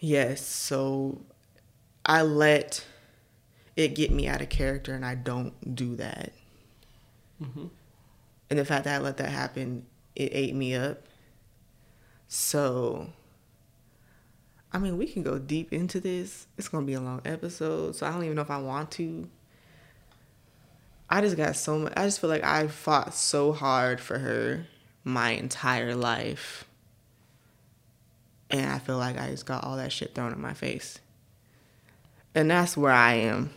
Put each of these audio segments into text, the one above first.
Yes, so I let it get me out of character and I don't do that. Mm-hmm. And the fact that I let that happen, it ate me up. So, I mean, we can go deep into this. It's going to be a long episode, so I don't even know if I want to. I just got so much. I just feel like I fought so hard for her my entire life. And I feel like I just got all that shit thrown in my face. And that's where I am.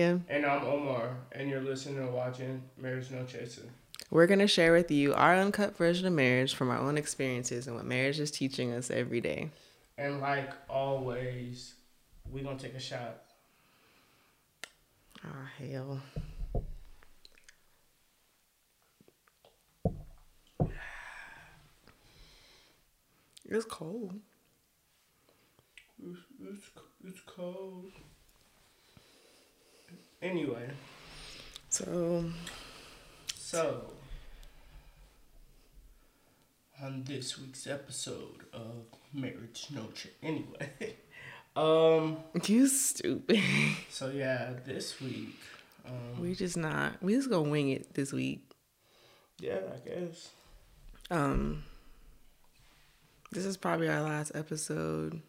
And I'm Omar, and you're listening and watching Marriage No Chaser. We're going to share with you our uncut version of marriage from our own experiences and what marriage is teaching us every day. And like always, we're going to take a shot. Oh, hell. It's cold. It's, it's, it's cold. Anyway, So, so on this week's episode of Marriage No Chaser. Anyway, um, you stupid. so yeah, this week, um, we just not, we just gonna wing it this week. yeah, I guess. Um, this is probably our last episode.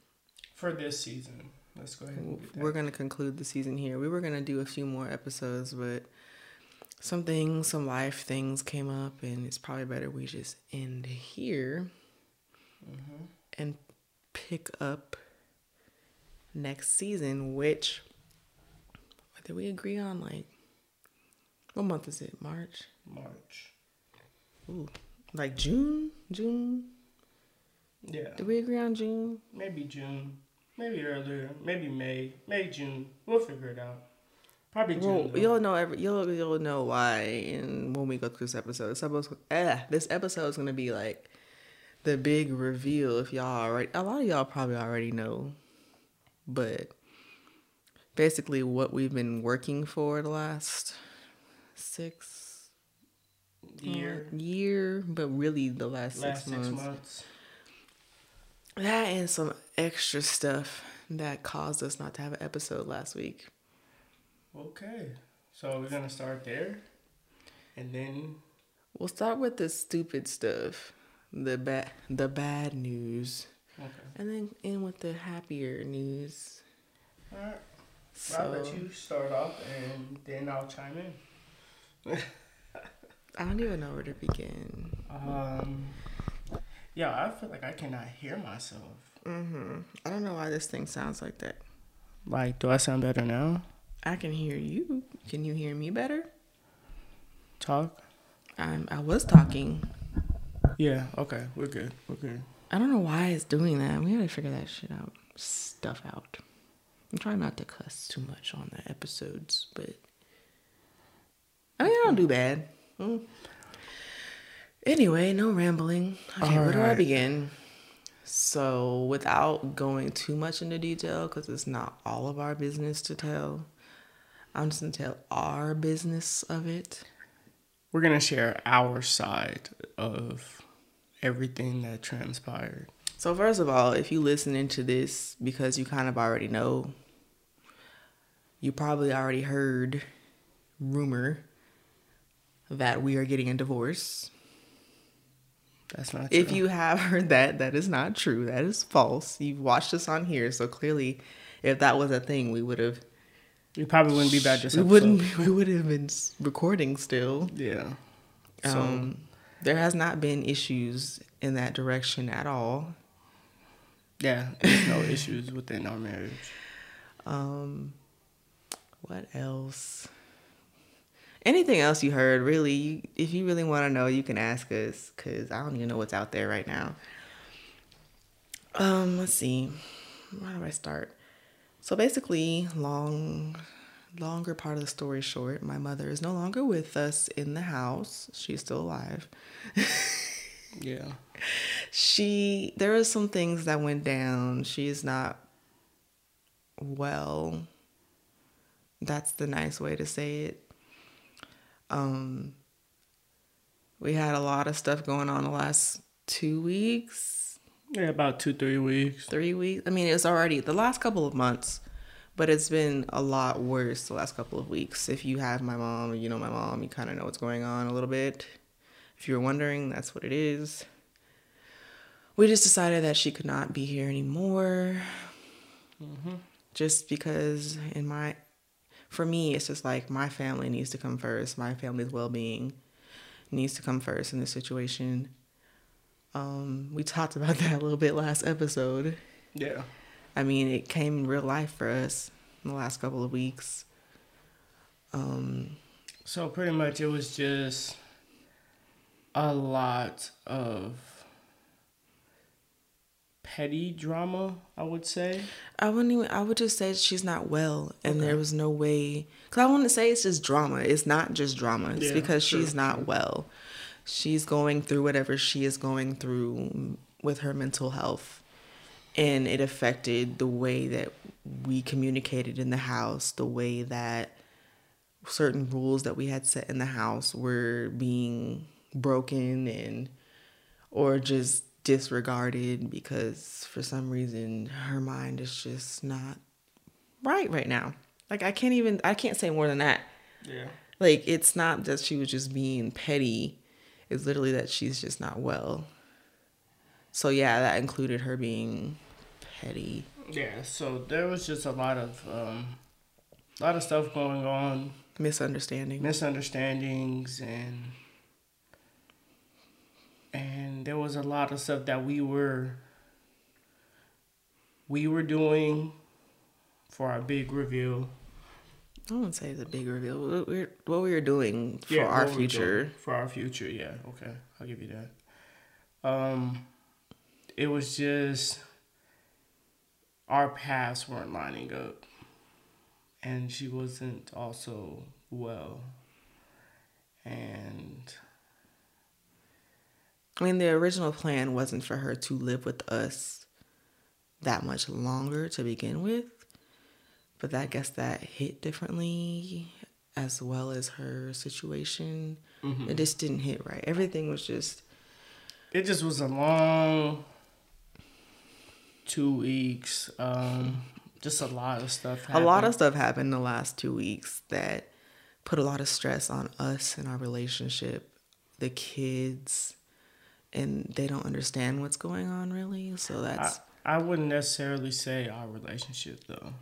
For this season, let's go ahead and get that. We're gonna conclude the season here. We were gonna do a few more episodes, but some things, some life things came up, and it's probably better we just end here Mhm. and pick up next season. Which what did we agree on? Like, what month is it? March. March. Ooh, like June. June. Yeah. Did we agree on June? Maybe June. Maybe earlier. Maybe May. May, June. We'll figure it out. Probably June. Well, you'll know every you'll you'll know why and when we go through this episode. This episode, eh, this episode is gonna be like the big reveal. If y'all already, a lot of y'all probably already know, but basically what we've been working for the last six Year. year, but really the last, Last six months. six months. That and some extra stuff that caused us not to have an episode last week. Okay. So we're gonna start there. And then We'll start with the stupid stuff, the bad, the bad news, okay. and then end with the happier news. Alright. So I'll let you start off and then I'll chime in. I don't even know where to begin. Um yeah, I feel like I cannot hear myself. Mm-hmm. I don't know why this thing sounds like that. Like, do I sound better now? I can hear you. Can you hear me better? Talk? I'm. I was talking. Yeah, okay. We're good. We're good. I don't know why it's doing that. We gotta figure that shit out. Stuff out. I'm trying not to cuss too much on the episodes, but I mean I don't do bad. Mm. Anyway, no rambling. Okay, where do I begin? So, without going too much into detail, because it's not all of our business to tell, I'm just gonna tell our business of it. We're gonna share our side of everything that transpired. So first of all, if you listening to this because you kind of already know, you probably already heard rumor that we are getting a divorce. That's not If you have heard that, that is not true. That is false. You've watched us on here, so clearly, if that was a thing, we would have. we probably wouldn't be back this We wouldn't. We would have been recording still. Yeah. So Um, there has not been issues in that direction at all. yeah, there's no issues within our marriage. Um, what else? Anything else you heard, really, you, if you really want to know, you can ask us because I don't even know what's out there right now. Um, let's see. Where do I start? So basically, long, longer part of the story short, my mother is no longer with us in the house. She's still alive. yeah. She there are some things that went down. She is not well. That's the nice way to say it. Um, we had a lot of stuff going on the last two weeks. Yeah, about two, three weeks. Three weeks. I mean, it's already the last couple of months, but it's been a lot worse the last couple of weeks. If you have my mom, you know my mom, you kind of know what's going on a little bit. If you were wondering, that's what it is. We just decided that she could not be here anymore. Mm-hmm. Just because, in my for me, it's just like my family needs to come first. My family's well being needs to come first in this situation. Um, we talked about that a little bit last episode. Yeah. I mean, it came in real life for us in the last couple of weeks. Um, so pretty much it was just a lot of petty drama, I would say. I wouldn't even. I would just say she's not well, and okay. there was no way. Cause I want to say it's just drama. It's not just drama. It's yeah, because she's not well. She's going through whatever she is going through with her mental health, and it affected the way that we communicated in the house, the way that certain rules that we had set in the house were being broken and or just disregarded because for some reason her mind is just not right right now. Like I can't even I can't say more than that. Yeah. Like it's not that she was just being petty. It's literally that she's just not well. So yeah, that included her being petty. Yeah, so there was just a lot of um a lot of stuff going on. Misunderstandings. Misunderstandings and and there was a lot of stuff that we were we were doing for our big reveal. I wouldn't say it's a big reveal. What we were, what we were doing for yeah, our future. For our future, yeah. Okay, I'll give you that. Um, it was just our paths weren't lining up, and she wasn't also well, and I mean, the original plan wasn't for her to live with us that much longer to begin with, but I guess that hit differently as well as her situation. Mm-hmm. It just didn't hit right. Everything was just. It just was a long two weeks. Um, just a lot of stuff. Happened. A lot of stuff happened in the last two weeks that put a lot of stress on us and our relationship, the kids and they don't understand what's going on really. So that's I, I wouldn't necessarily say our relationship though.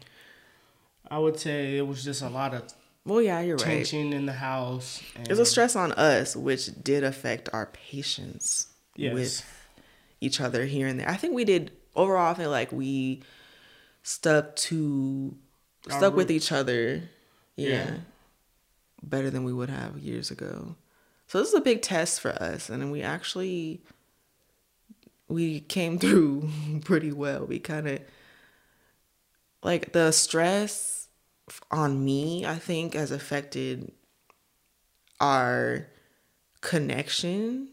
I would say it was just a lot of well, yeah, you're tension right. Tension in the house. It's a stress on us, which did affect our patience yes. with each other here and there. I think we did overall. I feel like we stuck to stuck with each other. Yeah, yeah, better than we would have years ago. So this is a big test for us, and we actually we came through pretty well. We kind of like the stress on me, I think, has affected our connection.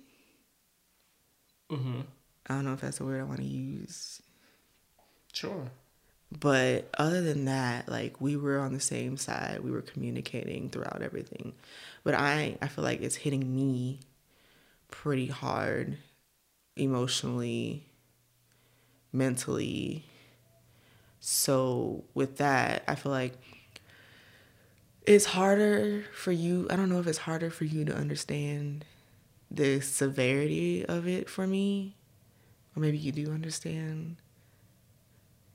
Mm-hmm. I don't know if that's a word I want to use. Sure. But other than that, like we were on the same side. We were communicating throughout everything. But I I feel like it's hitting me pretty hard emotionally, mentally. So with that, I feel like it's harder for you. I don't know if it's harder for you to understand the severity of it for me. Or maybe you do understand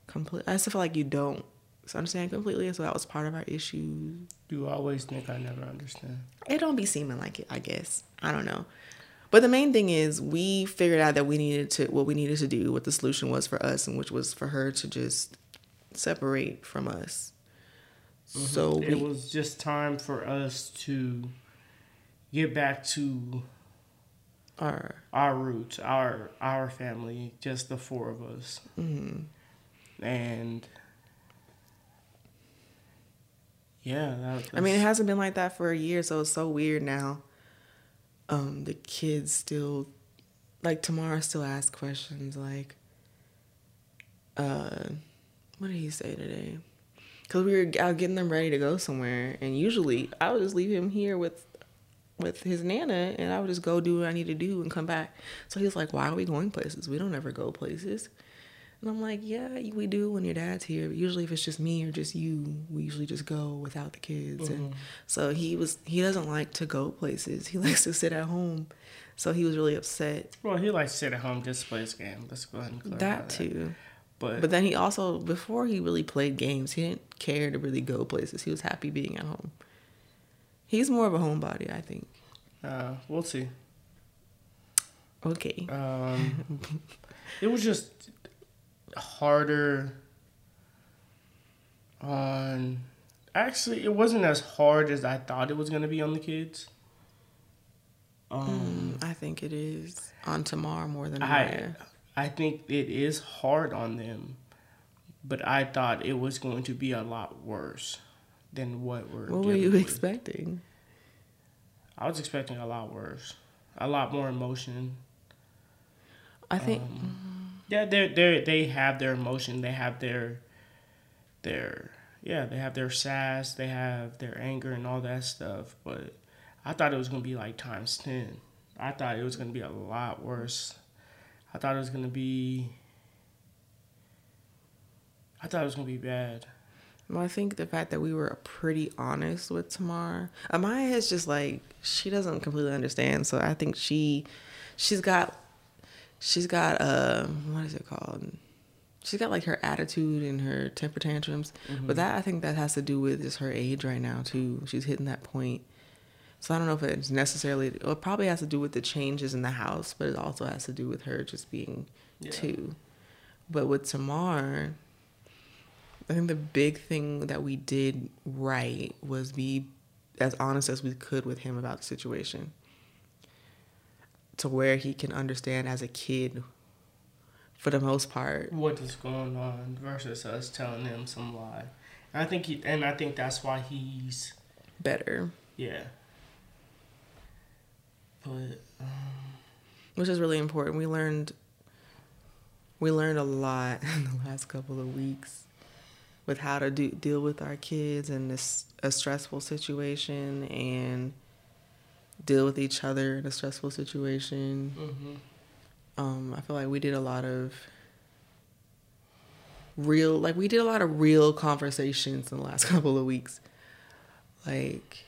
complete. I still feel like you don't understand completely. So that was part of our issue. Do you always think I never understand. It don't be seeming like it. I guess I don't know. But the main thing is we figured out that we needed to what we needed to do, what the solution was for us, and which was for her to just separate from us. Mm-hmm. So it was just time for us to get back to our our roots, our our family, just the four of us, mm, and yeah, that, I mean, it hasn't been like that for a year, so it's so weird now. Um, the kids still, like Tamara, still ask questions like, uh, what did he say today? Because we were out getting them ready to go somewhere, and usually I would just leave him here with, with his nana, and I would just go do what I need to do and come back. So he was like, "Why are we going places? We don't ever go places." And I'm like, yeah, we do when your dad's here. But usually, if it's just me or just you, we usually just go without the kids. And so he was, he doesn't like to go places. He likes to sit at home. So he was really upset. well, he likes to sit at home just play his game. Let's go ahead and clarify That too. But, But then he also, before he really played games, he didn't care to really go places. He was happy being at home. He's more of a homebody, I think. uh, we'll see. Okay. Um, it was just harder on. Actually, it wasn't as hard as I thought it was gonna be on the kids. Um, Mm, I think it is on Tamar more than I. I think it is hard on them, but I thought it was going to be a lot worse than what we're. What were you with. expecting? I was expecting a lot worse, a lot more emotion. I think. Um, yeah, they they they have their emotion. They have their their yeah. They have their sass. They have their anger and all that stuff. But I thought it was gonna be like times ten. I thought it was gonna be a lot worse. I thought it was gonna be. I thought it was gonna be bad. Well, I think the fact that we were pretty honest with Tamar, Amaya is just like she doesn't completely understand. So I think she, she's got, she's got uh, what is it called? She's got like her attitude and her temper tantrums, but that I think that has to do with just her age right now too. She's hitting that point. So I don't know if it's necessarily. It probably has to do with the changes in the house, but it also has to do with her just being Yeah. two. But with Tamar, I think the big thing that we did right was be as honest as we could with him about the situation. To where he can understand as a kid, for the most part. What is going on versus us telling him some lie. And I think he and I think that's why he's Better, yeah. But um, which is really important. We learned, we learned a lot in the last couple of weeks, with how to do deal with our kids in this a stressful situation and deal with each other in a stressful situation. mhm. um, I feel like we did a lot of real, like we did a lot of real conversations in the last couple of weeks. Like,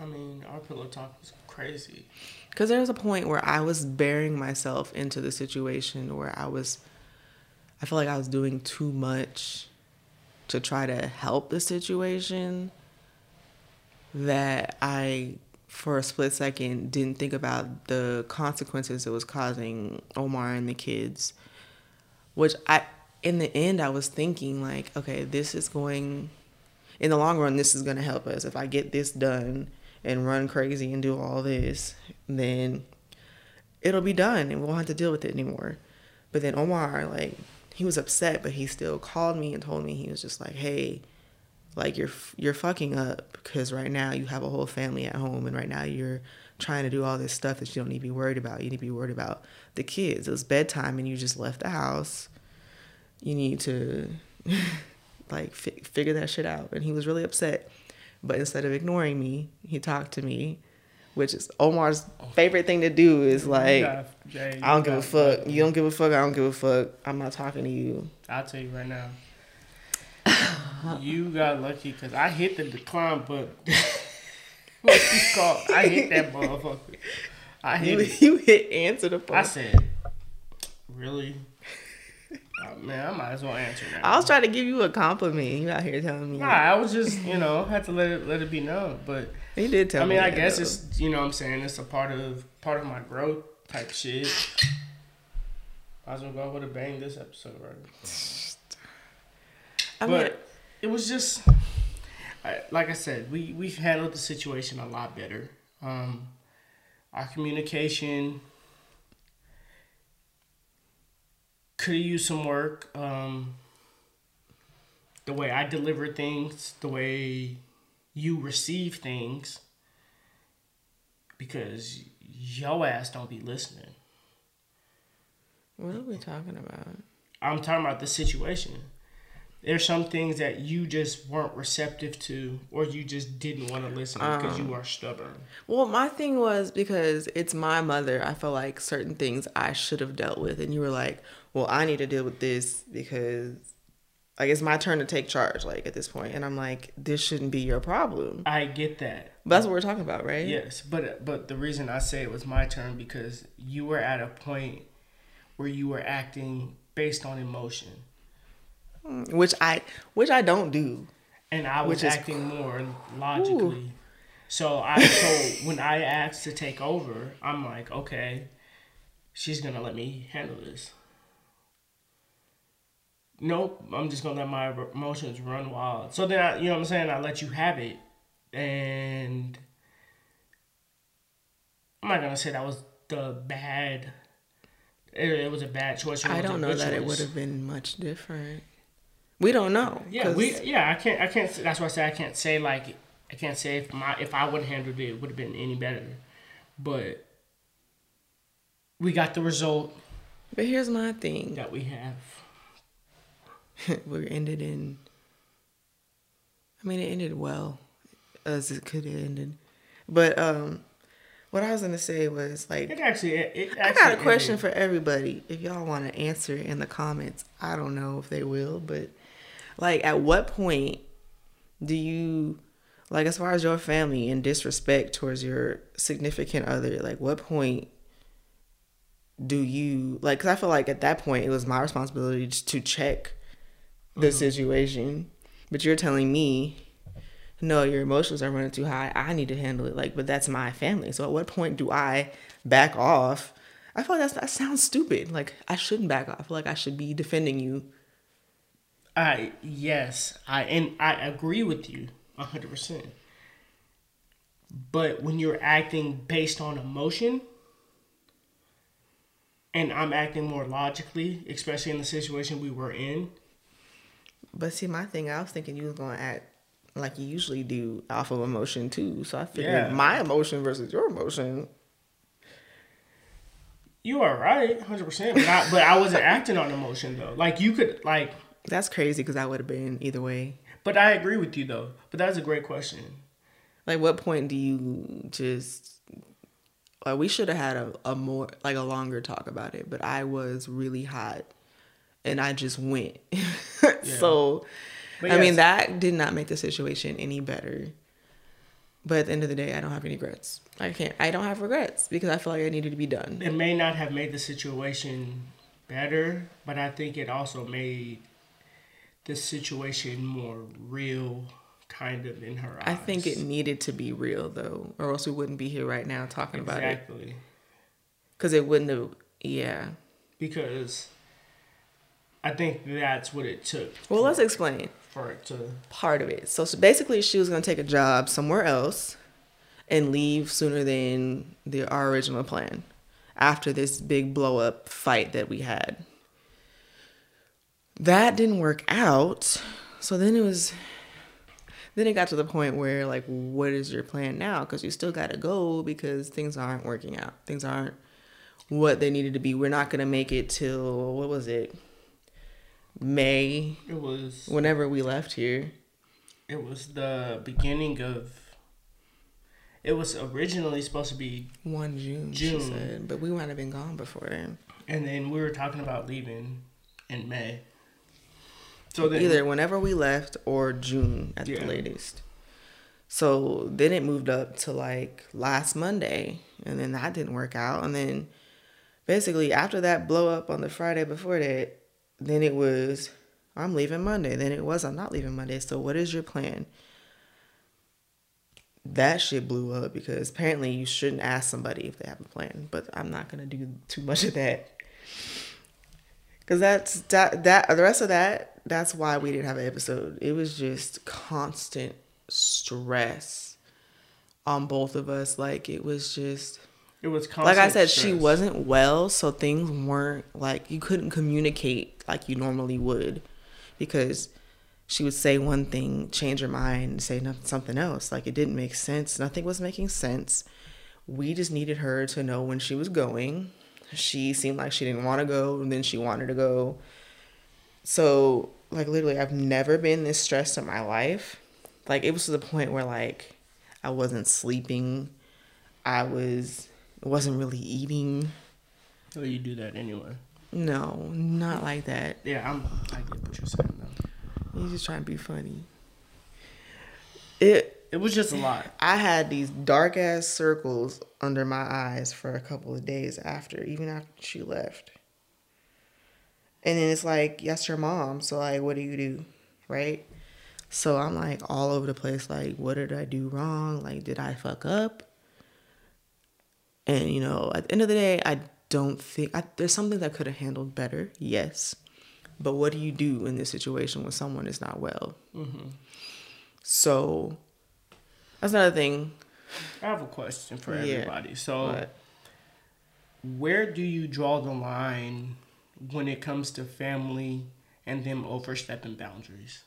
I mean, our pillow talk was crazy. because there was a point where I was burying myself into the situation where I was, I felt like I was doing too much to try to help the situation that I, for a split second, didn't think about the consequences it was causing Omar and the kids. Which I, in the end, I was thinking, like, okay, this is going, in the long run, this is going to help us. If I get this done and run crazy and do all this, then it'll be done and we won't have to deal with it anymore. But then Omar, like, he was upset, but he still called me and told me he was just like, hey, like you're you're fucking up because right now you have a whole family at home and right now you're trying to do all this stuff that you don't need to be worried about. You need to be worried about the kids. It was bedtime and you just left the house. You need to like fi- figure that shit out. And he was really upset. But instead of ignoring me, he talked to me, which is Omar's favorite thing to do is like gotta- yeah, I don't give a fuck. You don't give a fuck. I don't give a fuck. I'm not talking to you. I'll tell you right now. You got lucky because I hit the decline button. what you call? I hit that motherfucker. I hit You, it. you hit answer the phone. I said, really? Oh, man, I might as well answer now. I was trying to give you a compliment. You out here telling me. Nah, I was just, you know, had to let it let it be known. But He did tell I me. mean, I that, guess though. it's you know what I'm saying it's a part of part of my growth type shit. Might as well go with a bang this episode, right? I mean, but it was just like I said, we we've handled the situation a lot better. Um, our communication could have used some work. Um, the way I deliver things, the way you receive things, because yo ass don't be listening. What are we talking about? I'm talking about the situation. There's some things that you just weren't receptive to, or you just didn't want to listen because you um, are stubborn. Well, my thing was because it's my mother, I feel like certain things I should have dealt with. And you were like, well, I need to deal with this because like it's my turn to take charge, like at this. And I'm like, this shouldn't be your problem. I get that. But that's what we're talking about, right? Yes, but but the reason I say it was my turn because you were at a point where you were acting based on emotion, Mm, which I which I don't do. and I was is acting more logically. So I so when I asked to take over, I'm like, okay, she's gonna let me handle this. Nope, I'm just gonna let my emotions run wild. So then, I, you know what I'm saying? I let you have it, and I'm not gonna say that was the bad. It, it was a bad choice. I don't know that it would have been much different. We don't know. Yeah, 'cause- we yeah. I can't. I can't. say- That's why I say I can't say like I can't say if my if I would have handled it, it would have been any better. But we got the result But here's my thing. that we have. we ended in I mean it ended well as it could have ended. But um what I was gonna say was like It actually. It, it I got a question ended- for everybody. If y'all want to answer in the comments, I don't know if they will, but like, at what point do you, like, as far as your family and disrespect towards your significant other, like, what point do you, like, because I feel like at that point it was my responsibility to check the mm-hmm. situation, but you're telling me, no, your emotions are running too high. I need to handle it. Like, but that's my family. So at what point do I back off? I feel like that's, that sounds stupid. Like I shouldn't back off. Like I should be defending you. I yes, I and I agree with you hundred percent. But when you're acting based on emotion, and I'm acting more logically, especially in the situation we were in, But see, my thing, I was thinking you was gonna act like you usually do off of emotion too. So I figured Yeah. my emotion versus your emotion. you are right, hundred percent. But I, but I wasn't acting on emotion though. Like you could like, That's crazy because I would have been either way. but I agree with you though. But that's a great question. Like, what point do you just like? We should have had a, a more like a longer talk about it. But I was really hot, and I just went. so, But I mean, that did not make the situation any better. But at the end of the day, I don't have any regrets. I can't. I don't have regrets because I feel like I needed to be done. It may not have made the situation better, but I think it also made the situation more real, kind of in her eyes. I think it needed to be real though, or else we wouldn't be here right now talking about it. exactly Because it wouldn't have. Yeah. because I think that's what it took Well, let's explain. for it to. part of it. So, so basically, she was going to take a job somewhere else and leave sooner than the our original plan after this big blow up fight that we had. That didn't work out. So then it was then it got to the point where like what is your plan now because you still got to go because things aren't working out. Things aren't what they needed to be. We're not going to make it till what was it? May It was whenever we left here. it was the beginning of. It was originally supposed to be, One June, June. said, but we might have been gone before then. and then we were talking about leaving in May. So then, Either whenever we left or June at Yeah. the latest. So then it moved up to like last Monday, and then that didn't work out. And then basically after that blow up on the Friday before that, then it was I'm leaving Monday. Then it was I'm not leaving Monday. So what is your plan? That shit blew up because apparently you shouldn't ask somebody if they have a plan. But I'm not gonna do too much of that. Cause that's that that the rest of that that's why we didn't have an episode. It was just constant stress on both of us. Like it was just It was constant like I said, she wasn't well, so things weren't like you couldn't communicate like you normally would because she would say one thing, change her mind, and say something else. Like it didn't make sense. Nothing was making sense. We just needed her to know when she was going. She seemed like she didn't want to go, and then she wanted to go. So, like, literally, I've never been this stressed in my life. Like, it was to the point where, like, I wasn't sleeping. I was, wasn't really eating. Well, you do that anyway. No, not like that. Yeah, I'm. I get what you're saying though. He's just trying to be funny. It. It was just a lot. I had these dark ass circles under my eyes for a couple of days after, even after she left. And then it's like, yes, your mom. So like, what do you do, right? So I'm like all over the place. Like, what did I do wrong? Like, did I fuck up? And you know, at the end of the day, I don't think I, there's something that could have handled better. Yes, but what do you do in this situation when someone is not well? Mm-hmm. So that's another thing. I have a question for Yeah. everybody. So, where do you draw the line when it comes to family and them overstepping boundaries?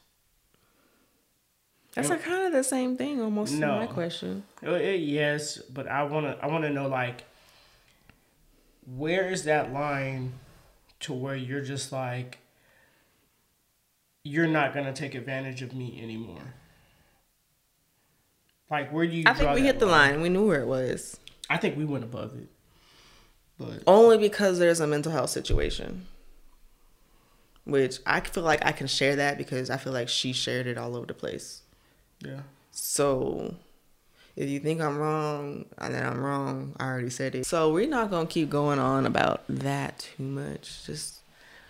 that's a kind of the same thing almost to my question. Uh, uh, yes, but I wanna I wanna know like where is that line to where you're just like you're not gonna take advantage of me anymore. Like where do you? I think we hit the line. We knew where it was. I think we went above it, but Only because there's a mental health situation. Which I feel like I can share that because I feel like she shared it all over the place. yeah, So if you think I'm wrong and then I'm wrong, I already said it. So we're not gonna keep going on about that too much. Just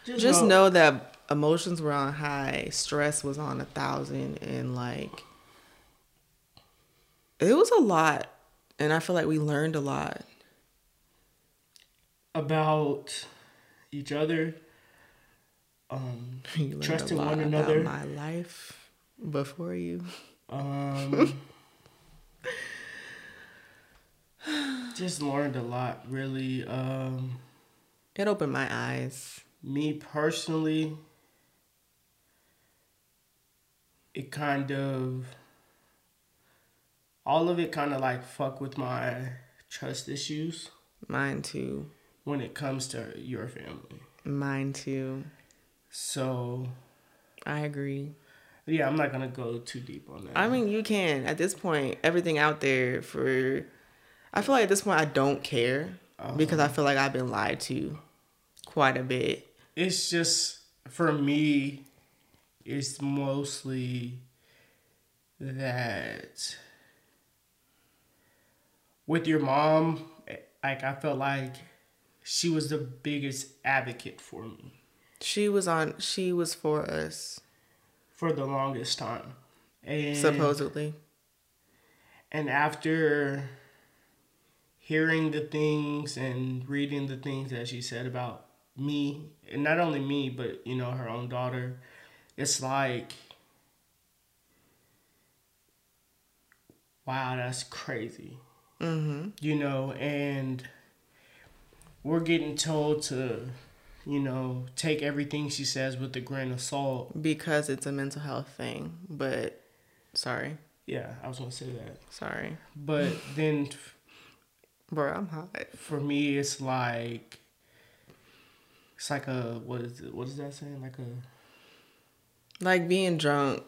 just know that emotions were on high, stress was on a thousand, and like it was a lot. And I feel like we learned a lot. About each other. Um, Trusting one another. my life before you. um, just learned a lot. Really, um, It opened my eyes. me personally, it kind of all of it kind of like fuck with my trust issues Mine too. When it comes to your family. Mine too. So I agree. yeah, I'm not gonna go too deep on that. I mean, you can. At this point, everything out there for. I feel like at this point, I don't care uh-huh. because I feel like I've been lied to quite a bit. it's just for me it's mostly that with your mom eh, like i felt like she was the biggest advocate for me She was on. She was for us, for the longest time and supposedly. and after hearing the things and reading the things that she said about me and not only me but you know her own daughter it's like wow that's crazy Mm-hmm. you know and we're getting told to you know take everything she says with a grain of salt Because it's a mental health thing. But sorry, yeah i was gonna say that sorry, but then bro. I'm hot. for me it's like it's like a what is it what is that saying like a Like being drunk,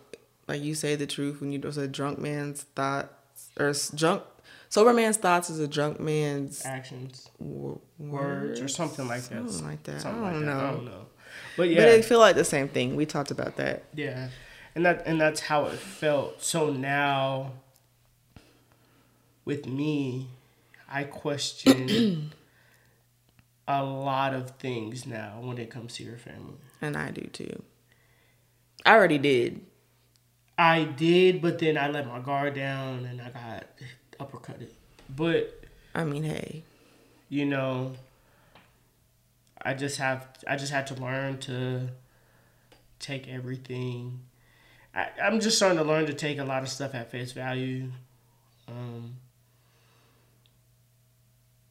like you say the truth when you do a drunk man's thoughts or drunk sober man's thoughts is a drunk man's actions w- words or something like that Something like that. Something I don't like that. know. i don't know but yeah, But they feel like the same thing. We talked about that. yeah and that and that's how it felt so now with me i question a lot of things now when it comes to your family And I do too. I already did. I did, but then I let my guard down and I got uppercutted. But I mean, hey, you know, I just have I just had to learn to take everything. I, I'm just starting to learn to take a lot of stuff at face value. Um,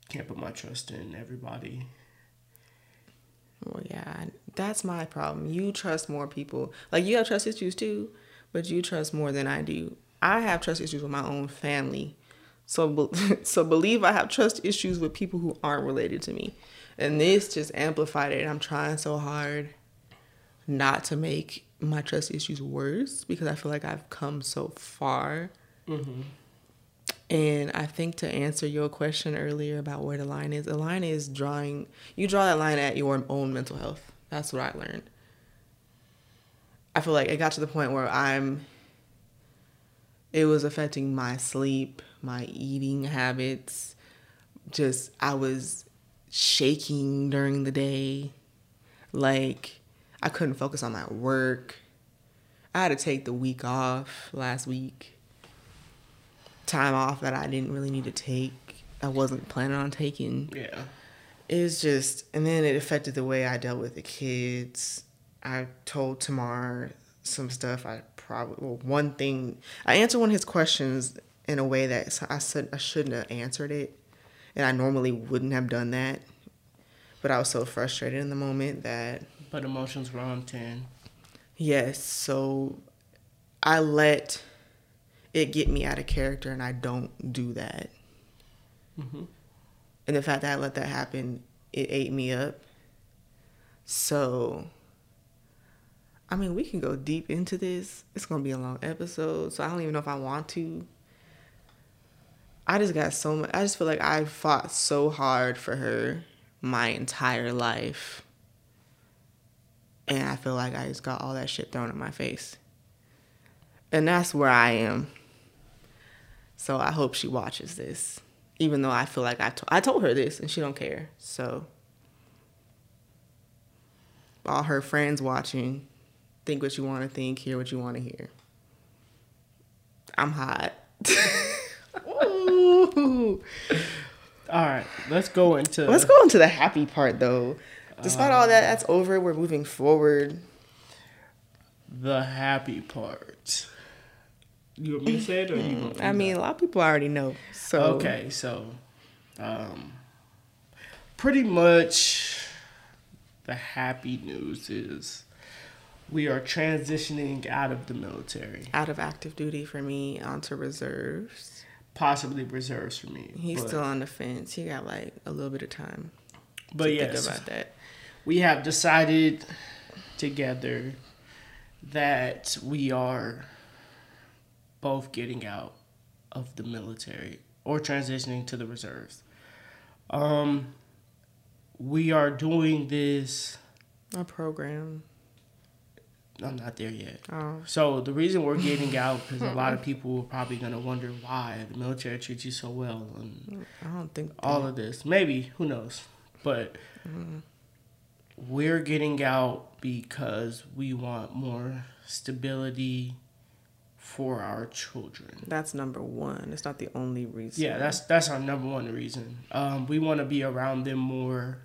can't put my trust in everybody. Well, yeah, that's my problem. You trust more people. Like you have trust issues too, but you trust more than I do. I have trust issues with my own family. So so believe I have trust issues with people who aren't related to me. And this just amplified it. I'm trying so hard not to make my trust issues worse because I feel like I've come so far. Mm-hmm. And I think to answer your question earlier about where the line is, the line is drawing, you draw that line at your own mental health. That's what I learned. I feel like it got to the point where I'm, it was affecting my sleep, my eating habits. Just, I was shaking during the day. Like, I couldn't focus on my work. I had to take the week off last week time off that I didn't really need to take. I wasn't planning on taking. Yeah. It's just, and then it affected the way I dealt with the kids. I told Tamar some stuff. I probably, well, one thing, I answered one of his questions in a way that I said I shouldn't have answered it. And I normally wouldn't have done that. But I was so frustrated in the moment that. But emotions were on 10. Yes. So I let it get me out of character, and I don't do that. Mm-hmm. And the fact that I let that happen, it ate me up. So, I mean, we can go deep into this. It's gonna be a long episode, so I don't even know if I want to. I just got so much. I just feel like I fought so hard for her my entire life. And I feel like I just got all that shit thrown in my face. And that's where I am. So I hope she watches this, even though I feel like I, to- I told her this and she don't care. So all her friends watching, think what you want to think, hear what you want to hear. I'm hot. All right, let's go into let's go into the happy part though. Despite uh, all that, that's over. We're moving forward. The happy part. You want me to say it, or you? I mean, a lot of people already know. So okay, so um, pretty much the happy news is we are transitioning out of the military, out of active duty for me onto reserves, possibly reserves for me. He's but, still on the fence. He got like a little bit of time. But yes, about that. We have decided together that we are both getting out of the military or transitioning to the reserves. Um, we are doing this. A program. I'm not there yet. Oh. So the reason we're getting out because a lot of people are probably gonna wonder why the military treats you so well and I don't think all of this. Maybe who knows, but mm. we're getting out because we want more stability for our children. That's number one. It's not the only reason. Yeah, that's that's our number one reason. Um, we want to be around them more.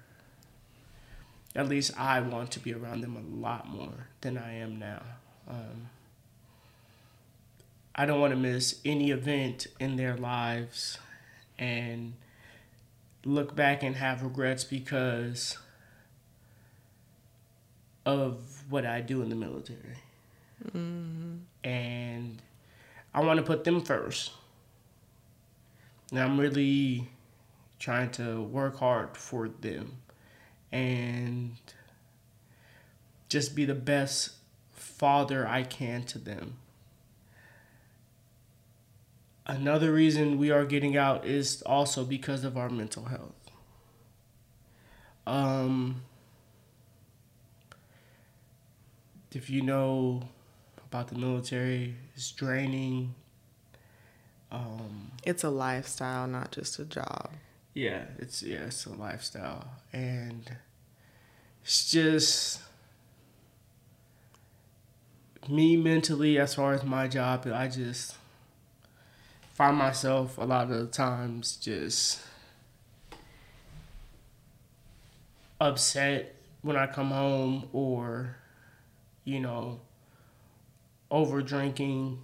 At least I want to be around them a lot more than I am now. Um, I don't want to miss any event in their lives and look back and have regrets because of what I do in the military. Mm-hmm. And I want to put them first. And I'm really trying to work hard for them and just be the best father I can to them. Another reason we are getting out is also because of our mental health. Um, if you know about the military. It's draining. Um, it's a lifestyle, not just a job. Yeah, it's yeah, it's a lifestyle, and it's just me mentally as far as my job. I just find myself a lot of the times just upset when I come home or you know over drinking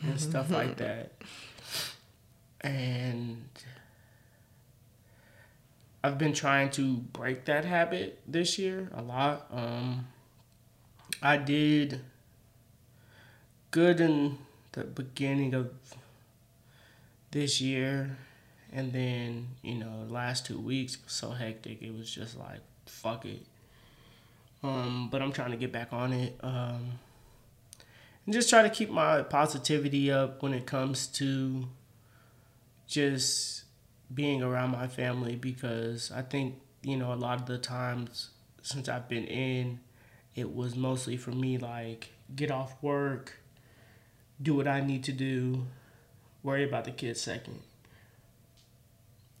and mm-hmm. stuff like that. And I've been trying to break that habit this year a lot. Um, I did good in the beginning of this year, and then you know, last two weeks was so hectic. It was just like fuck it. Um, but I'm trying to get back on it. Um, and just try to keep my positivity up when it comes to just being around my family because I think, you know, a lot of the times since I've been in, it was mostly for me like get off work, do what I need to do, worry about the kids second.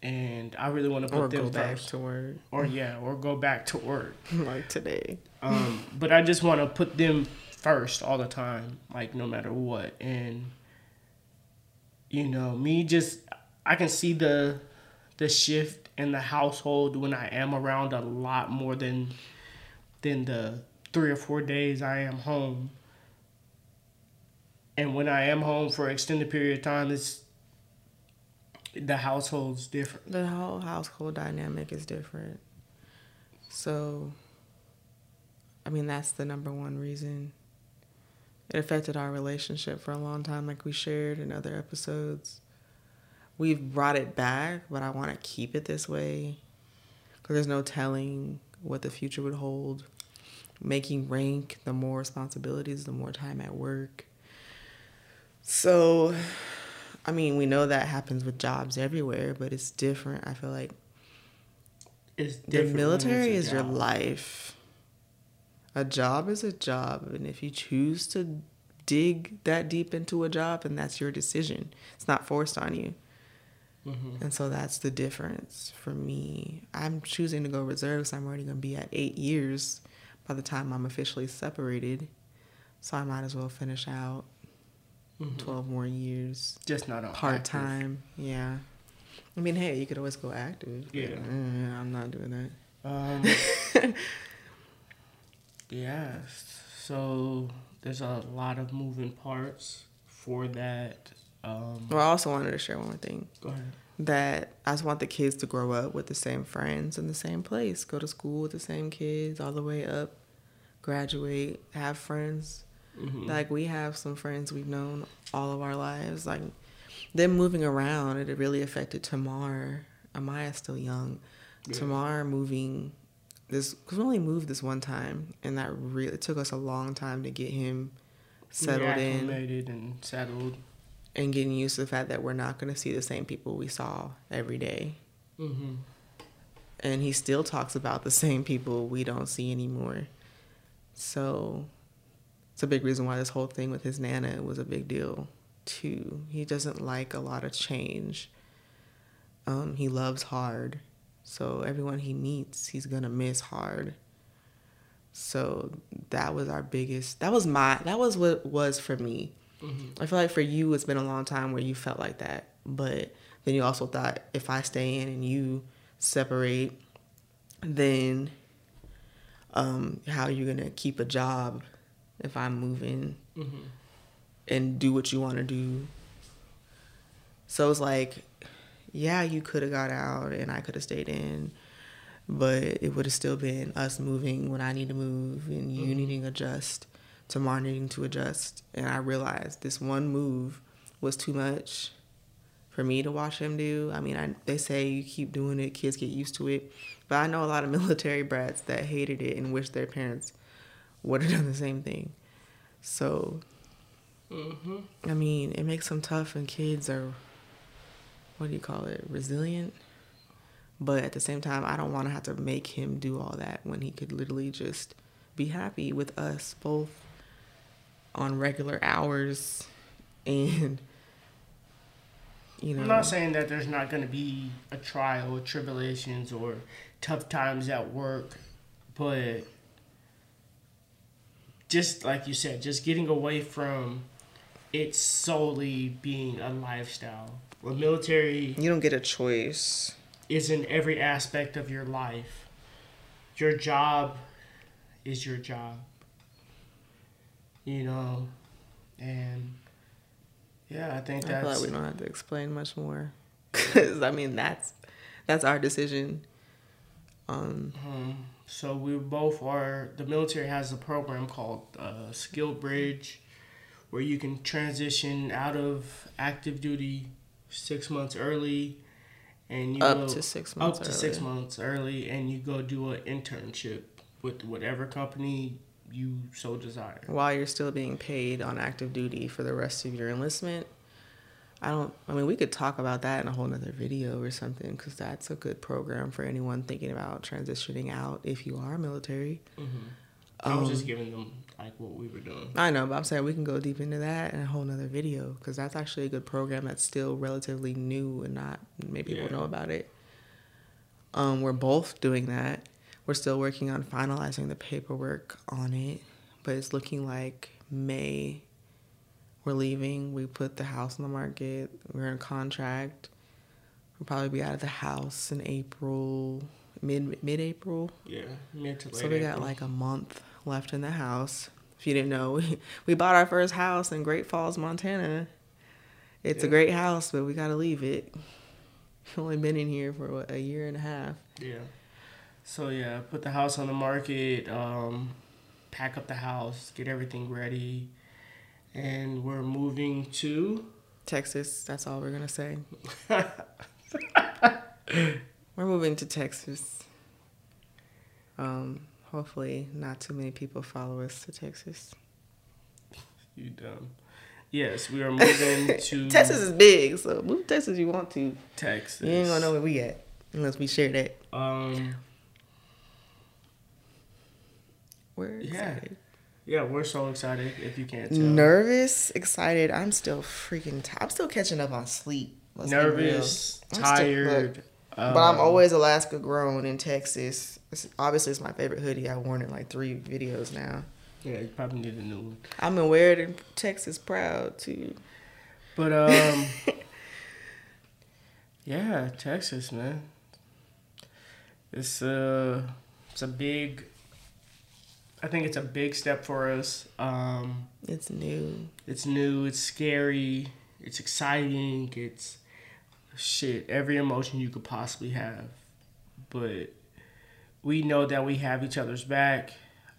And I really want to put or them go back first. to work Or yeah, or go back to work. like today. Um, but I just want to put them first all the time, like no matter what. And you know, me just I can see the the shift in the household when I am around a lot more than than the three or four days I am home. And when I am home for an extended period of time, it's the household's different. The whole household dynamic is different. So, I mean, that's the number one reason. It affected our relationship for a long time, like we shared in other episodes. We've brought it back, but I want to keep it this way because there's no telling what the future would hold. Making rank, the more responsibilities, the more time at work. So, I mean, we know that happens with jobs everywhere, but it's different. I feel like It's the different it's military is your life. A job is a job, and if you choose to dig that deep into a job, then that's your decision. It's not forced on you. Mhm. And so that's the difference for me. I'm choosing to go reserve because I'm already going to be at eight years by the time I'm officially separated. So I might as well finish out Mhm. 12 more years Just not on part time. Yeah. I mean, hey, you could always go active. but, Yeah. eh, I'm not doing Um, that. yeah. So there's a lot of moving parts for that. Um, well, I also wanted to share one more thing go ahead. that I just want the kids to grow up with the same friends in the same place, go to school with the same kids all the way up, graduate, have friends. Mhm. Like we have some friends we've known all of our lives. Like them moving around, it really affected Tamar. Amaya's still young. Yeah. Tamar moving this because we only moved this one time, and that really it took us a long time to get him settled in and settled. And getting used to the fact that we're not going to see the same people we saw every day. Mm-hmm. And he still talks about the same people we don't see anymore. So it's a big reason why this whole thing with his nana was a big deal too. He doesn't like a lot of change. Um, he loves hard. So everyone he meets, he's gonna miss hard. So that was our biggest that was my that was what was for me. Mm-hmm. I feel like for you, it's been a long time where you felt like that. But then you also thought if I stay in and you separate, then um, how are you going to keep a job if I'm moving Mm-hmm. and do what you want to do? So it's like, yeah, you could have got out and I could have stayed in, but it would have still been us moving when I need to move and you Mhm. needing to adjust, needing to adjust. And I realized this one move was too much for me to watch him do. I mean, I, they say you keep doing it, kids get used to it. But I know a lot of military brats that hated it and wish their parents would have done the same thing. So Mm-hmm. I mean, it makes them tough, and kids are, what do you call it, resilient. But at the same time, I don't want to have to make him do all that when he could literally just be happy with us both on regular hours and, you know. I'm not saying that there's not going to be a trial or tribulations or tough times at work, but just like you said, just getting away from it solely being a lifestyle. The military you don't get a choice. is in every aspect of your life. Your job is your job. You know, and yeah, I think I feel that's like we don't have to explain much more. Because, I mean, that's, that's our decision. Um, Um, so we both are. The military has a program called uh, Skill Bridge, where you can transition out of active duty six months early, and you up go, to six months. up to six months early, and you go do an internship with whatever company you so desire. while you're still being paid on active duty for the rest of your enlistment. I don't. I mean, we could talk about that in a whole nother video or something because that's a good program for anyone thinking about transitioning out if you are military. I was Um, just giving them like what we were doing. I know, but I'm saying we can go deep into that in a whole nother video because that's actually a good program that's still relatively new and not many people Yeah. know about it. Um, we're both doing that. We're still working on finalizing the paperwork on it, but it's looking like May. We're leaving. We put the house on the market. We're in contract. We'll probably be out of the house in April, mid mid April. Yeah, mid to late. So we got April. like a month left in the house. If you didn't know, we bought our first house in Great Falls, Montana. It's a great house, but we gotta leave it. We've Only been in here for what, a year and a half. Yeah. So yeah, put the house on the market, um, pack up the house, get everything ready, and we're moving to. Texas, that's all we're gonna say. we're moving to Texas. Um, hopefully not too many people follow us to Texas. You dumb. Yes, we are moving to Texas is big, so move to Texas if you want to. Texas. You ain't gonna know where we at unless we share that. Um. We're Yeah. excited. Yeah, we're so excited. If you can't tell. Nervous, excited. I'm still freaking. I'm still catching up on sleep. Let's. Nervous, still- tired. But I'm um, always Alaska grown in Texas. It's, obviously, it's my favorite hoodie. I've worn it like three videos now. Yeah, you probably need a new one. I'm gonna wear it in Texas proud too. But um. yeah, Texas, man. It's uh, it's a big. I think it's a big step for us. Um, It's new. it's new. It's scary. It's exciting. It's shit. Every emotion you could possibly have, but we know that we have each other's back.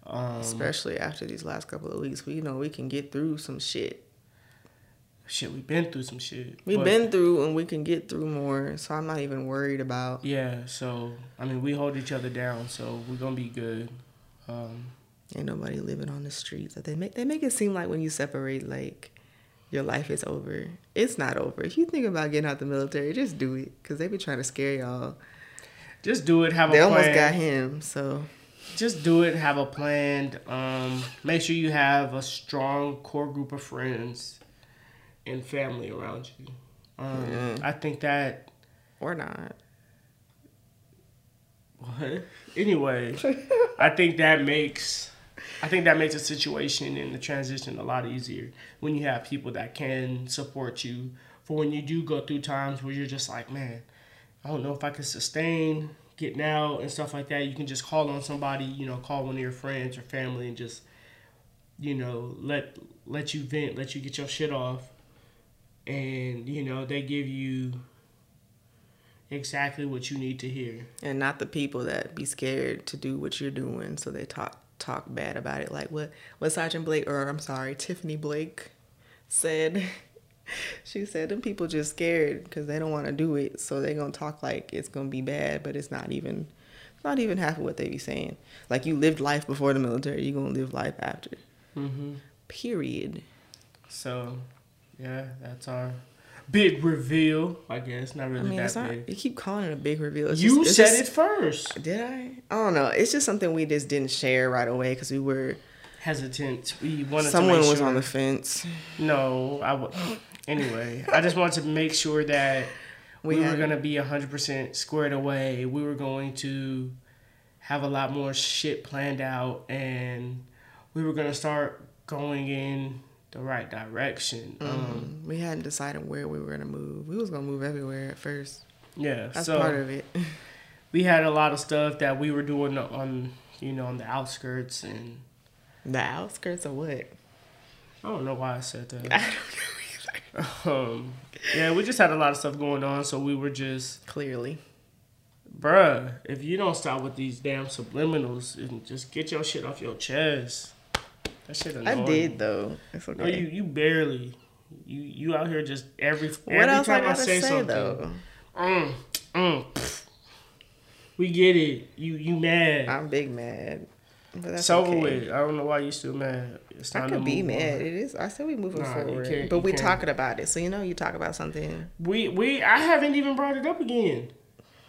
Um, Especially after these last couple of weeks, we know we can get through some shit. shit, we've been through some shit. We've been through and we can get through more. So I'm not even worried about. Yeah, so I mean, we hold each other down, so we're gonna be good. Um, Ain't nobody living on the streets. They make they make it seem like when you separate, like your life is over. It's not over. If you think about getting out the military, just do it, cause they be trying to scare y'all. just do it. Have a They plan. almost got him. So Just do it. Have a plan. Um, make sure you have a strong core group of friends and family around you. Um, Yeah. I think that. or not. What? Anyway, I think that makes. I think that makes the situation and the transition a lot easier when you have people that can support you for when you do go through times where you're just like, man, I don't know if I can sustain getting out and stuff like that. You can just call on somebody, you know, call one of your friends or family and just, you know, let let you vent, let you get your shit off, and you know they give you exactly what you need to hear. And not the people that be scared to do what you're doing, so they talk talk bad about it. Like what what Sergeant Blake or I'm sorry, Tiffany Blake said. She said them people just scared because they don't want to do it, so they're gonna talk like it's gonna be bad, but it's not even, it's not even half of what they be saying. Like you lived life before the military, you're gonna live life after. Mm-hmm. Period. So, yeah, that's our big reveal. I guess not I really mean, that not. big. You keep calling it a big reveal. It's You just- said just- it first. Did I? I don't know. It's just something we just didn't share right away because we were. Hesitant. We wanted Someone was sure. on the fence. No, I. Anyway, I just wanted to make sure that we, We were gonna be hundred percent squared away. We were going to have a lot more shit planned out, and we were gonna start going in the right direction. Um, Um, we hadn't decided where we were gonna move. We was gonna move everywhere at first. yeah, That's so part of it. we had a lot of stuff that we were doing on, you know, on the outskirts, and the outskirts of what? I don't know why I said that. I don't know either. um, yeah, we just had a lot of stuff going on, so we were just Clearly, bruh, if you don't stop with these damn subliminals and just get your shit off your chest, that shit annoying. I did though. It's okay. No, you you barely. You you out here just every what every else I time I, gotta say, say, something. though? Mm, mm, we get it. You you mad? I'm big mad. But that's over okay. with. I don't know why you still mad. It's time I to could be mad. on. It is. I said we moving Nah, forward, but we can't. talking about it. So you know, you talk about something. We we I haven't even brought it up again.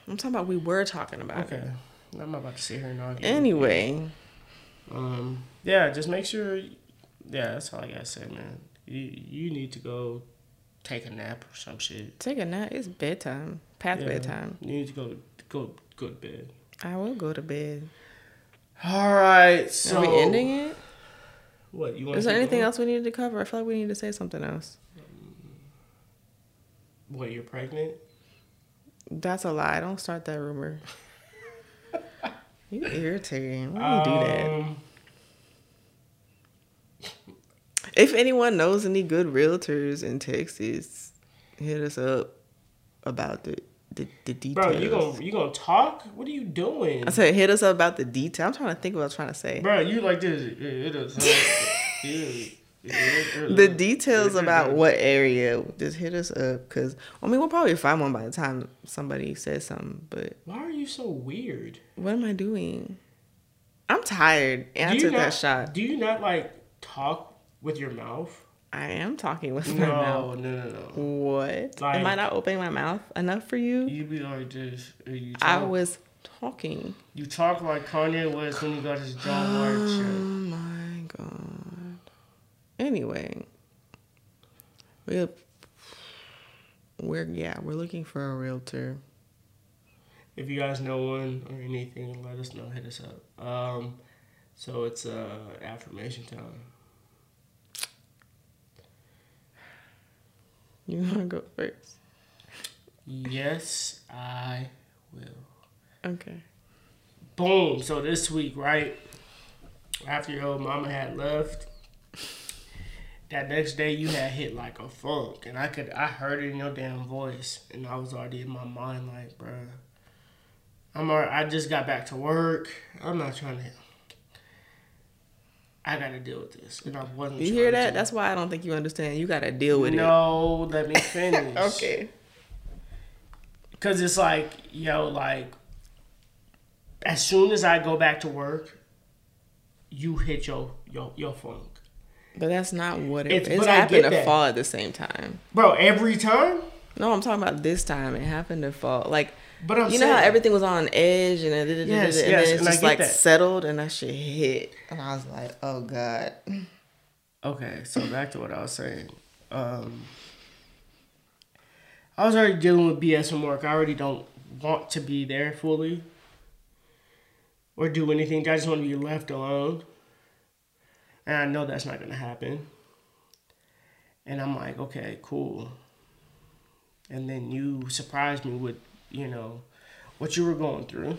I'm talking about we were talking about Okay, it. I'm not about to sit here and argue. Anyway, Um, yeah, just make sure. Yeah, that's all I gotta say, man. You you need to go take a nap or some shit. take a nap. It's bedtime. Past Yeah, bedtime. You need to go go go to bed. I will go to bed. All right, so Are we ending it? What you want? Is there anything else we needed to cover? I feel like we need to say something else. Um, what you're pregnant? That's a lie. Don't start that rumor. you irritating. Why do you do that? Um, If anyone knows any good realtors in Texas, hit us up about the the, the details. Bro, you gonna you gonna talk? What are you doing? I said hit us up about the detail. I'm trying to think what I was trying to say. Bro, you like this? It, it is. it- it- The details about what area, just hit us up. Cause I mean, we'll probably find one by the time somebody says something. But Why are you so weird? what am I doing? I'm tired, and I Do you took that shot. Do you not like talk with your mouth? I am talking with my No, mouth. no, no, no. What? Like- am I not opening my mouth enough for you? You be like this. or You I was talking. You talk like Kanye West when he got his jaw Oh wired shut. my god. Anyway, we're we're yeah we're looking for a realtor. If you guys know one or anything, let us know. Hit us up. Um, so it's uh affirmation time. You wanna go first? Yes, I will. Okay. Boom. So this week, right after your old mama had left, that next day you had hit like a funk, and I could I heard it in your damn voice, and I was already in my mind like, bruh, I'm already, I just got back to work. I'm not trying to. I gotta deal with this, and I wasn't. You hear that? That's why I don't think you understand. You gotta deal with it. no, let me finish. okay. Cause it's like, yo, like, as soon as I go back to work, you hit your your your funk, But that's not what it. It's- It's, happened to that. fall at the same time. bro. Every time, No, I'm talking about this time. It happened to fall. Like but I'm you know how everything was on edge and, it, Yes, and yes, then it's just like that. settled and that shit hit. And I was like, oh god. Okay, so back to what I was saying. Um, I was already dealing with BS from work. I already don't want to be there fully or do anything. I just want to be left alone. And I know that's not going to happen. And I'm like, okay, cool. And then you surprised me with, you know, what you were going through.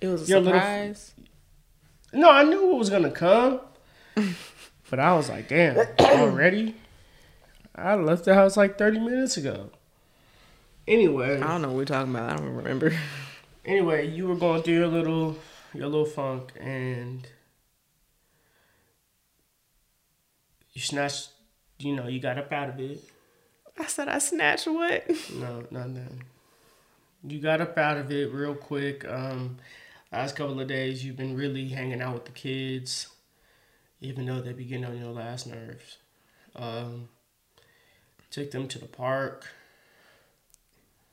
It was a Your little- surprise. No, I knew it was gonna come, but I was like, damn, already? I left the house like thirty minutes ago. Anyway, I don't know what we're talking about. I don't remember. anyway, you were going through your little your little funk, and you snatched. You know, you got up out of it. I said I snatched what? No, nothing. You got up out of it real quick. Um, last couple of days, you've been really hanging out with the kids, even though they be getting on your last nerves. Um, took them to the park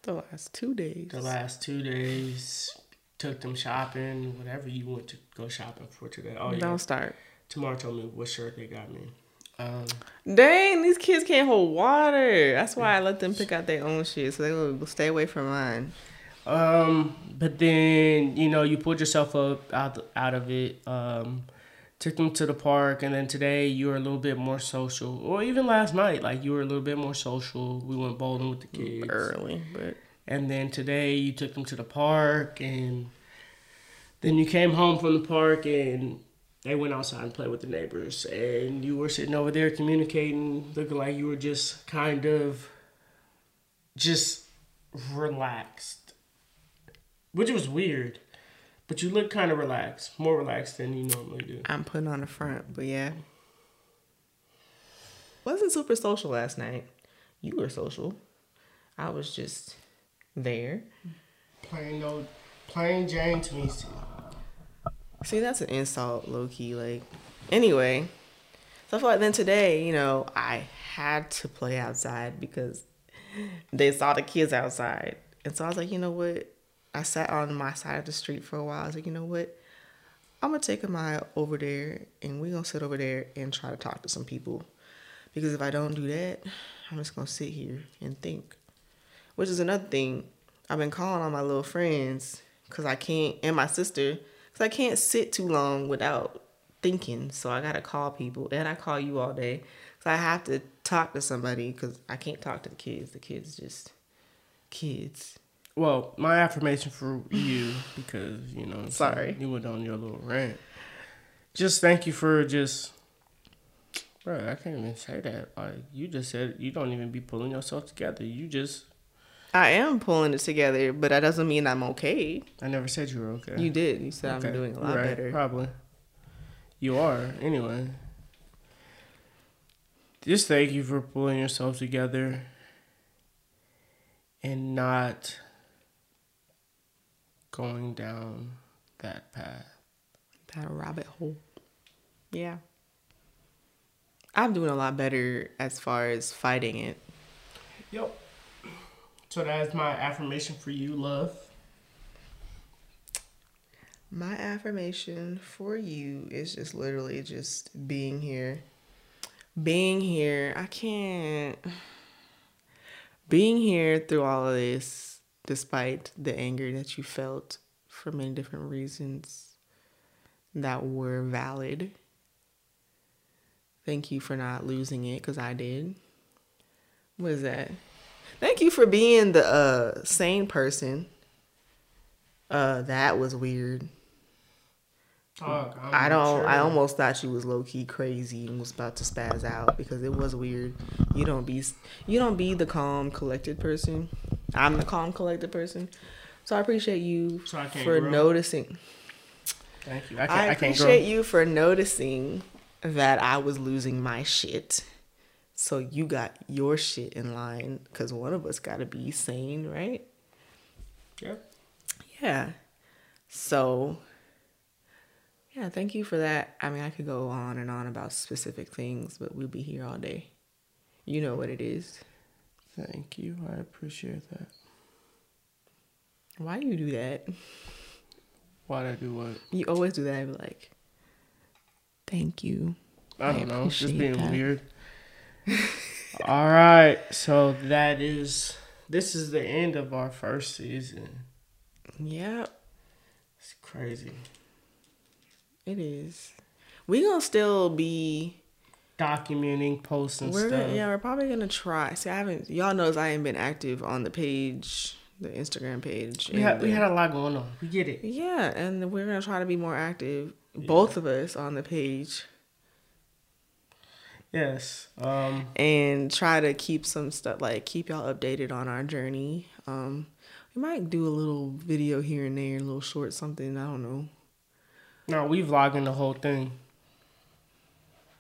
The last two days. the last two days. Took them shopping, whatever you want to go shopping for today. Oh Don't start. tomorrow told me what shirt they got me. Um, Dang, these kids can't hold water. That's why I let them pick out their own shit, so they will stay away from mine. Um, but then you know you pulled yourself up out out of it. Um, took them to the park, and then today you were a little bit more social, or even last night, like you were a little bit more social. We went bowling with the kids, Early, but and then today you took them to the park, and then you came home from the park, and they went outside and played with the neighbors, and you were sitting over there communicating, looking like you were just kind of just relaxed which was weird. But you look kind of relaxed, more relaxed than you normally do. I'm putting on the front, but yeah. Wasn't super social last night. You were social. I was just there. Playing old, playing Jane to me. See, that's an insult, low key. Like, anyway, so I feel like then today, you know, I had to play outside because they saw the kids outside, and so I was like, you know what? I sat on my side of the street for a while. I was like, you know what? I'm gonna take a mile over there, and we're gonna sit over there and try to talk to some people. Because if I don't do that, I'm just gonna sit here and think. Which is another thing. I've been calling on my little friends because I can't, and my sister, because I can't sit too long without thinking. So I gotta call people, and I call you all day. So I have to talk to somebody because I can't talk to the kids. The kids just kids. Well, my affirmation for you, because you know, Sorry. you went on your little rant. Just thank you for just, bro. I can't even say that. Like you just said, you don't even be pulling yourself together. You just, I am pulling it together, but that doesn't mean I'm okay. I never said you were okay. You did. You said Okay. I'm doing a lot Right, better. Probably. You are anyway. Just thank you for pulling yourself together and not going down that path. That rabbit hole. Yeah. I'm doing a lot better as far as fighting it. Yep. So that's my affirmation for you, love. My affirmation for you is just literally just being here. Being here. I can't. Being here through all of this, despite the anger that you felt for many different reasons that were valid. Thank you for not losing it because I did. What is that? Thank you for being the uh, sane person. Uh, that was weird. I'm don't. I almost thought you was low key crazy and was about to spaz out because it was weird. You don't be. You don't be the calm, collected person. I'm the calm, collected person. So I appreciate you So I for grow? noticing. Thank you. I I, can't. I, appreciate you for noticing that I was losing my shit. So you got your shit in line because one of us got to be sane, right? Yeah. Yeah. So, yeah, thank you for that. I mean, I could go on and on about specific things, but we'll be here all day. You know what it is. Thank you. I appreciate that. Why do you do that? Why'd I do what? You always do that. I be like, thank you. I don't know. Just being that. weird. All right. So that is. This is the end of our first season. Yeah, It's crazy. it is. We gonna still be. Documenting, posting We're stuff. yeah, we're probably gonna try. See, I haven't. Y'all knows I ain't been active on the page, the Instagram page. We had we had a lot going on. We get it. Yeah, and we're gonna try to be more active, both of us on the page, Yes. Um. and try to keep some stuff like keep y'all updated on our journey. Um, we might do a little video here and there, a little short something. I don't know, No, we vlogging the whole thing.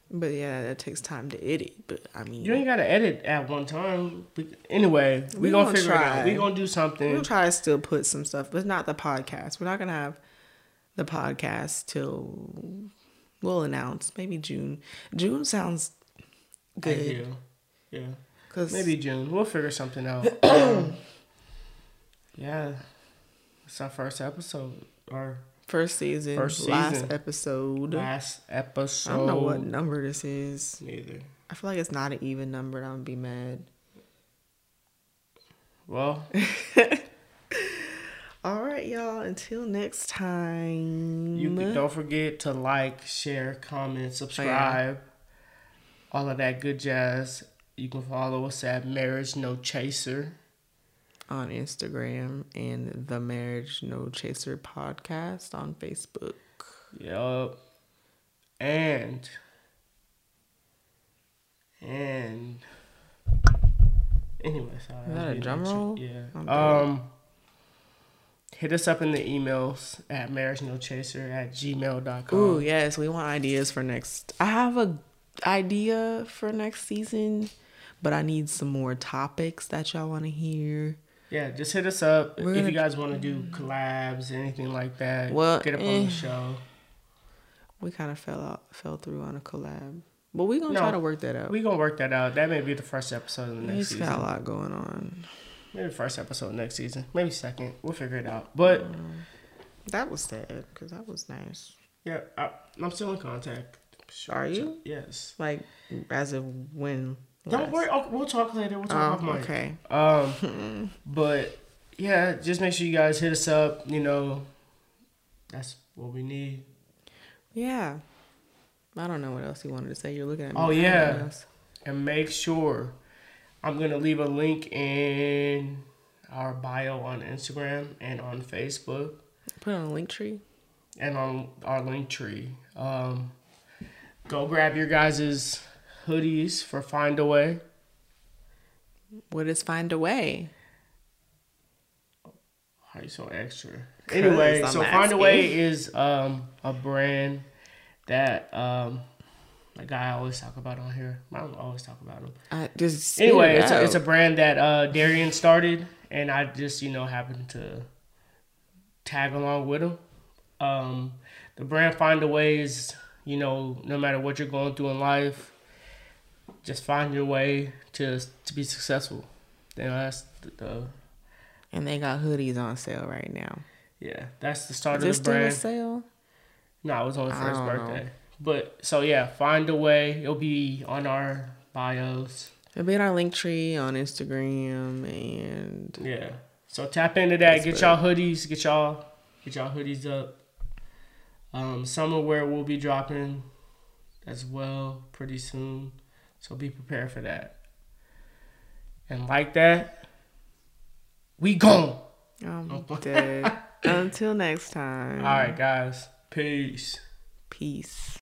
but yeah, that takes time to edit. But I mean, You ain't gotta edit at one time. But anyway, we, We gonna, gonna figure it out. We gonna do something. we'll try to still put some stuff, but not the podcast. We're not gonna have the podcast till we'll announce maybe June. June sounds good Ideal. Yeah. because Maybe June. We'll figure something out. Um, yeah. It's our first episode. Our First season, First season. last episode. last episode. I don't know what number this is. Neither. I feel like it's not an even number. and I'm gonna be mad. Well, All right, y'all. Until next time. you can, don't forget to like, share, comment, subscribe. All of that good jazz. You can follow us at Marriage No Chaser. on Instagram and the Marriage No Chaser podcast on Facebook. Yep. And and anyway, sorry. Is that a drum roll? Yeah. I'm. Um hit us up in the emails at marriagenochaser at gmail.com. Ooh, yes, we want ideas for next. I have a idea for next season, but I need some more topics that y'all want to hear. Yeah, just hit us up We're if gonna- you guys want to do collabs, anything like that. Well, get up on eh. the show. We kind of fell out, fell through on a collab, but we're gonna No, try to work that out. We gonna work that out. That may be the first episode of the next It's season. got a lot going on. Maybe first episode next season. Maybe second. We'll figure it out. But That was sad because that was nice. yeah, I, I'm still in contact. Are you? Yes. Like as of when? Don't worry. Oh, we'll talk later. We'll talk off Oh, okay. Um, but yeah, just make sure you guys hit us up. You know, that's what we need. Yeah. I don't know what else you wanted to say. You're looking at me. Oh, I don't know yeah. And make sure I'm gonna leave a link in our bio on Instagram and on Facebook Put on a link tree. and on our link tree. Um, go grab your guys' hoodies for Find a Way. What is find a way? How you so extra? Anyway, so Find a Way is um a brand that um a guy I always talk about on here. I don't always talk about him. Just Anyway, it it's a, it's a brand that uh Darian started, and I just you know happened to tag along with him. Um, the brand Find a Way is you know no matter what you're going through in life, just find your way to to be successful. You know that's the, the and they got hoodies on sale right now. yeah that's the start Is of the still a sale? No, it was on his I first don't know. birthday. But so yeah, find a way. It'll be on our bios. It'll be in our link tree on Instagram and Yeah. So tap into that. That's get y'all hoodies. Get y'all get y'all hoodies up. Um, summer wear will be dropping as well pretty soon. So be prepared for that. And like that, we gone. I'm dead. Until next time. All right, guys. Peace. Peace.